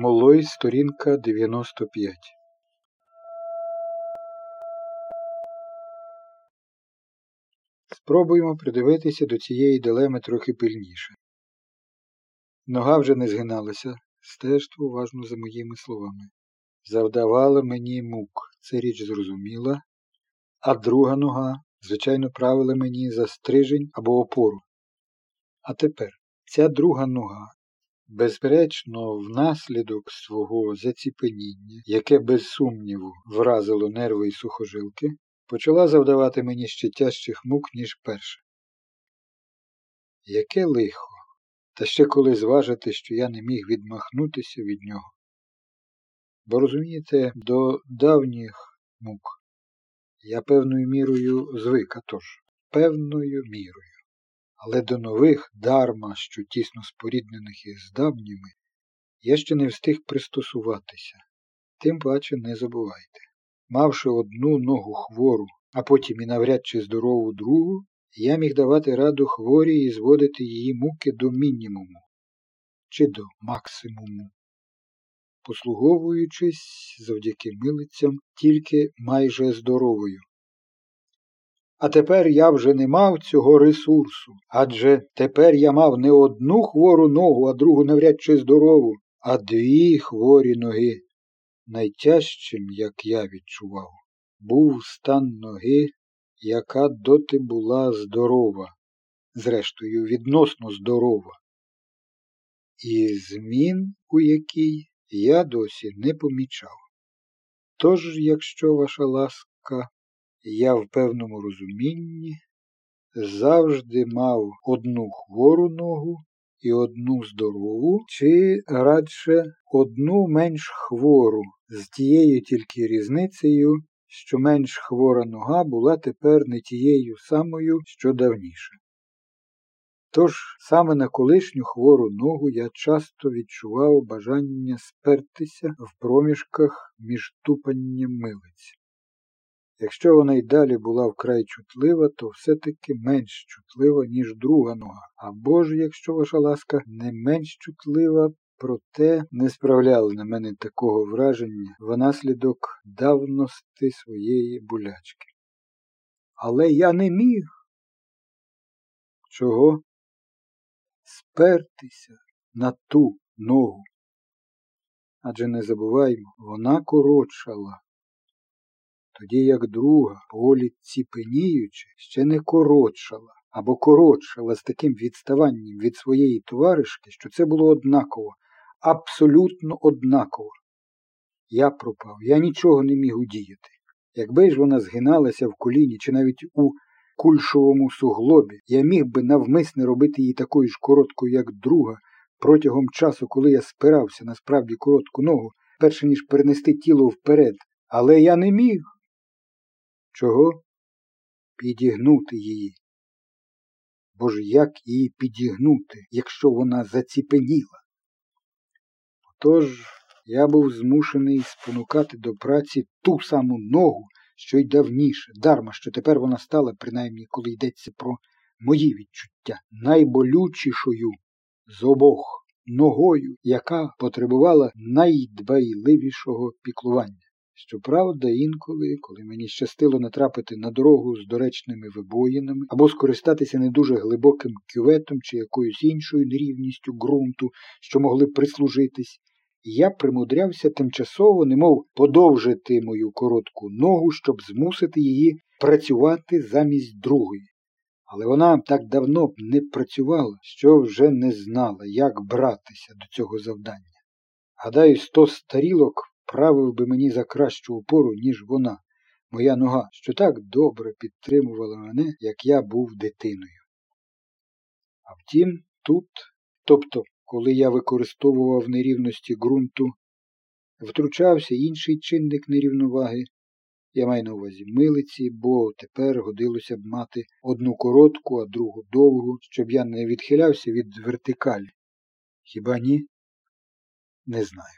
Молой, сторінка 95. Спробуємо придивитися до цієї дилеми трохи пильніше. Нога вже не згиналася, стежте уважно за моїми словами. Завдавала мені мук, це річ зрозуміла, а друга нога, звичайно, правила мені за стрижень або опору. А тепер ця друга нога Безперечно, внаслідок свого заціпеніння, яке без сумніву вразило нерви й сухожилки, почала завдавати мені ще тяжчих мук, ніж перше. Яке лихо, та ще коли зважити, що я не міг відмахнутися від нього. Бо розумієте, до давніх мук я певною мірою звик, а тож, певною мірою але до нових дарма, що тісно споріднених із давніми, я ще не встиг пристосуватися. Тим паче не забувайте. Мавши одну ногу хвору, а потім і навряд чи здорову другу, я міг давати раду хворій і зводити її муки до мінімуму чи до максимуму, послуговуючись завдяки милицям тільки майже здоровою. А тепер я вже не мав цього ресурсу, адже тепер я мав не одну хвору ногу, а другу навряд чи здорову, а дві хворі ноги. Найтяжчим, як я відчував, був стан ноги, яка доти була здорова, зрештою, відносно здорова. І змін, у якій я досі не помічав. Тож, якщо ваша ласка я в певному розумінні завжди мав одну хвору ногу і одну здорову, чи радше одну менш хвору, з тією тільки різницею, що менш хвора нога була тепер не тією самою, що давніше. Тож саме на колишню хвору ногу я часто відчував бажання спертися в проміжках між тупанням милиць. Якщо вона й далі була вкрай чутлива, то все-таки менш чутлива, ніж друга нога. Або ж, якщо ваша ласка, не менш чутлива, проте не справляла на мене такого враження внаслідок давності своєї болячки. Але я не міг. Чого? Спертися на ту ногу. Адже не забуваймо, вона коротшала тоді як друга, поволі ціпеніючи, ще не коротшала або коротшала з таким відставанням від своєї товаришки, що це було однаково, абсолютно однаково. Я пропав, я нічого не міг удіяти. Якби ж вона згиналася в коліні чи навіть у кульшовому суглобі, я міг би навмисне робити її такою ж короткою, як друга, протягом часу, коли я спирався на справді коротку ногу, перше ніж перенести тіло вперед. Але я не міг. Чого? Підігнути її. Бо ж як її підігнути, якщо вона заціпеніла? Отож я був змушений спонукати до праці ту саму ногу, що й давніше, дарма, що тепер вона стала, принаймні, коли йдеться про мої відчуття, найболючішою з обох ногою, яка потребувала найдбайливішого піклування. Щоправда, інколи, коли мені щастило натрапити на дорогу з доречними вибоїнами або скористатися не дуже глибоким кюветом чи якоюсь іншою нерівністю ґрунту, що могли прислужитись, я примудрявся тимчасово, немов подовжити мою коротку ногу, щоб змусити її працювати замість другої. Але вона так давно б не працювала, що вже не знала, як братися до цього завдання. Гадаю, сто старілок правив би мені за кращу опору, ніж вона, моя нога, що так добре підтримувала мене, як я був дитиною. А втім, тут, тобто, коли я використовував нерівності ґрунту, втручався інший чинник нерівноваги, я маю на увазі милиці, бо тепер годилося б мати одну коротку, а другу довгу, щоб я не відхилявся від вертикалі. Хіба ні? Не знаю.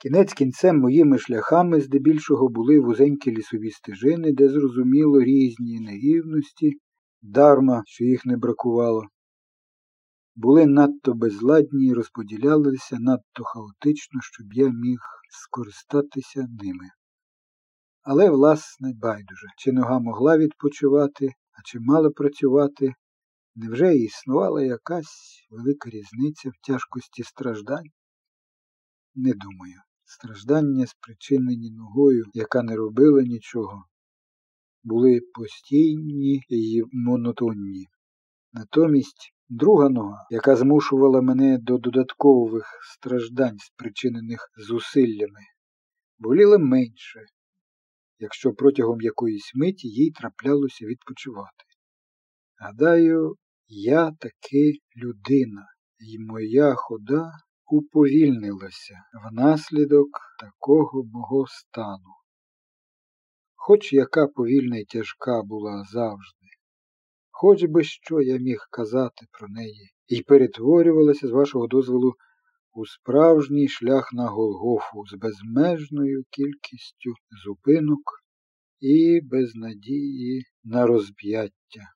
Кінець кінцем моїми шляхами здебільшого були вузенькі лісові стежини, де зрозуміло різні нерівності, дарма, що їх не бракувало. були надто безладні і розподілялися надто хаотично, щоб я міг скористатися ними. Але, власне, байдуже, чи нога могла відпочивати, а чи мала працювати, невже існувала якась велика різниця в тяжкості страждань? Не думаю. Страждання, спричинені ногою, яка не робила нічого, були постійні і монотонні. Натомість друга нога, яка змушувала мене до додаткових страждань, спричинених зусиллями, боліла менше, якщо протягом якоїсь миті їй траплялося відпочивати. Гадаю, я таки людина, і моя хода уповільнилася внаслідок такого мого стану. Хоч яка повільна і тяжка була завжди, хоч би що я міг казати про неї, і перетворювалася, з вашого дозволу, у справжній шлях на Голгофу з безмежною кількістю зупинок і без надії на розп'яття.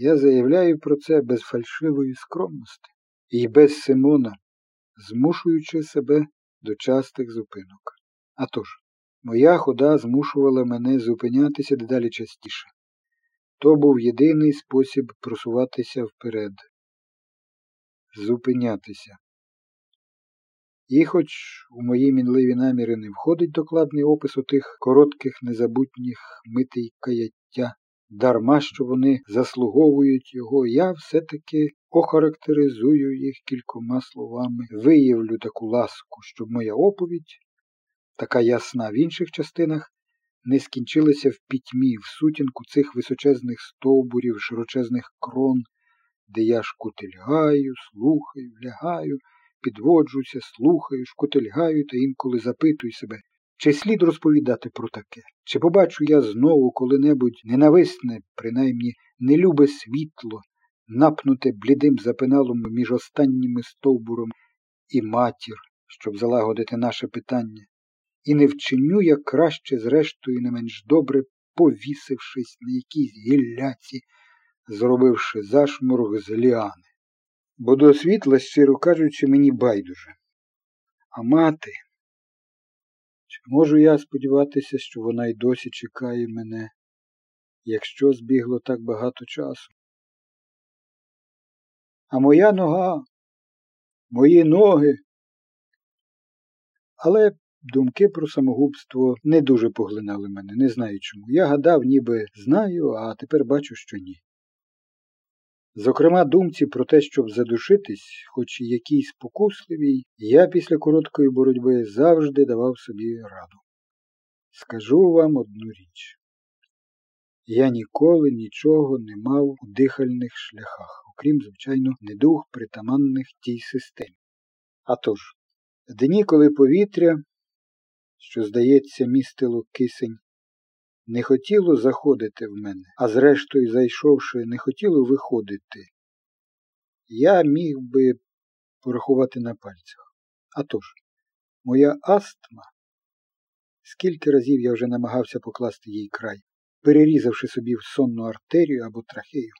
Я заявляю про це без фальшивої скромності і без Симона, змушуючи себе до частих зупинок. А тож, моя хода змушувала мене зупинятися дедалі частіше. То був єдиний спосіб просуватися вперед, зупинятися. І хоч у мої мінливі наміри не входить докладний опис отих коротких незабутніх митий каяття, дарма що вони заслуговують його, я все-таки охарактеризую їх кількома словами, виявлю таку ласку, щоб моя оповідь, така ясна в інших частинах, не скінчилася в пітьмі, в сутінку цих височезних стовбурів, широчезних крон, де я шкутильгаю, слухаю, лягаю, підводжуся, слухаю, шкутильгаю та інколи запитую себе, чи слід розповідати про таке? Чи побачу я знову коли-небудь ненависне, принаймні нелюбе світло, напнуте блідим запиналом між останніми стовбуром і матір, щоб залагодити наше питання, і не вчиню я краще, зрештою, не менш добре, повісившись на якійсь гілляці, зробивши зашморг з ліани. Бо до світла, щиро кажучи, мені байдуже. А мати, чи можу я сподіватися, що вона й досі чекає мене, якщо збігло так багато часу? А моя нога, мої ноги. Але думки про самогубство не дуже поглинали мене, не знаю чому. Я гадав, ніби знаю, а тепер бачу, що ні. Зокрема, думці про те, щоб задушитись, хоч і якійсь спокусливій, я після короткої боротьби завжди давав собі раду. Скажу вам одну річ. Я ніколи нічого не мав у дихальних шляхах, окрім, звичайно, недуг притаманних тій системі. А тож, дні, коли повітря, що, здається, містило кисень, не хотіло заходити в мене, а зрештою, зайшовши, не хотіло виходити, я міг би порахувати на пальцях. А тож, моя астма, скільки разів я вже намагався покласти їй край, перерізавши собі в сонну артерію або трахею.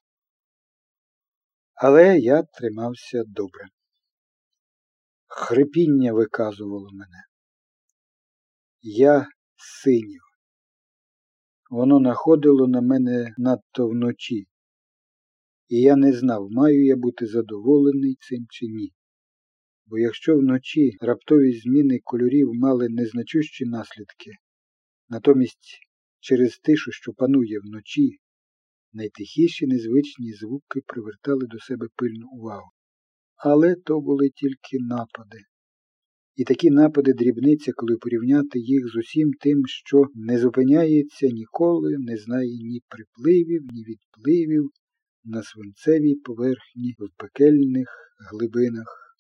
Але я тримався добре. Хрипіння виказувало мене. Я синів. Воно находило на мене надто вночі, і я не знав, маю я бути задоволений цим чи ні. Бо якщо вночі раптові зміни кольорів мали незначущі наслідки, натомість через тишу, що панує вночі, найтихіші незвичні звуки привертали до себе пильну увагу. Але то були тільки напади, і такі напади дрібниця, коли порівняти їх з усім тим, що не зупиняється ніколи, не знає ні припливів, ні відпливів на свинцевій поверхні в пекельних глибинах.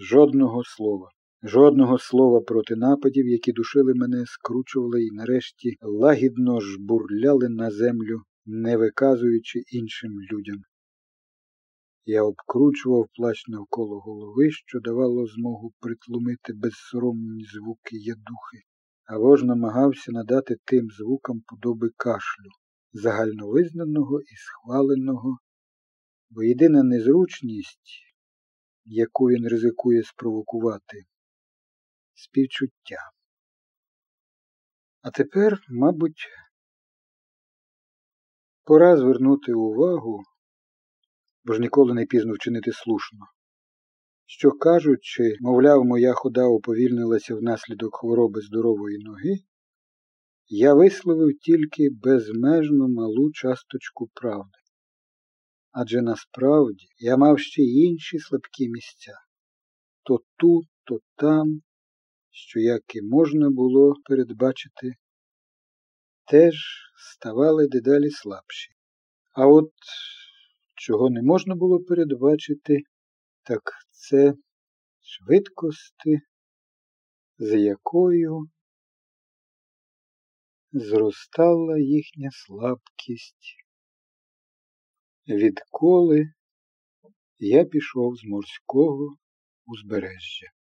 Жодного слова. Жодного слова проти нападів, які душили мене, скручували і нарешті лагідно жбурляли на землю, не виказуючи іншим людям. Я обкручував плащ навколо голови, що давало змогу притлумити безсоромні звуки ядухи, або ж намагався надати тим звукам подоби кашлю, загальновизнаного і схваленого бо єдина незручність, яку він ризикує спровокувати, співчуття. А тепер, мабуть, пора звернути увагу, бо ж ніколи не пізно вчинити слушно, що кажучи, мовляв, моя хода уповільнилася внаслідок хвороби здорової ноги, я висловив тільки безмежно малу часточку правди. Адже насправді я мав ще інші слабкі місця то тут, то там, що, як і можна було передбачити, теж ставали дедалі слабші. А от чого не можна було передбачити, так це швидкости, з якою зростала їхня слабкість. Відколи я пішов з морського узбережжя.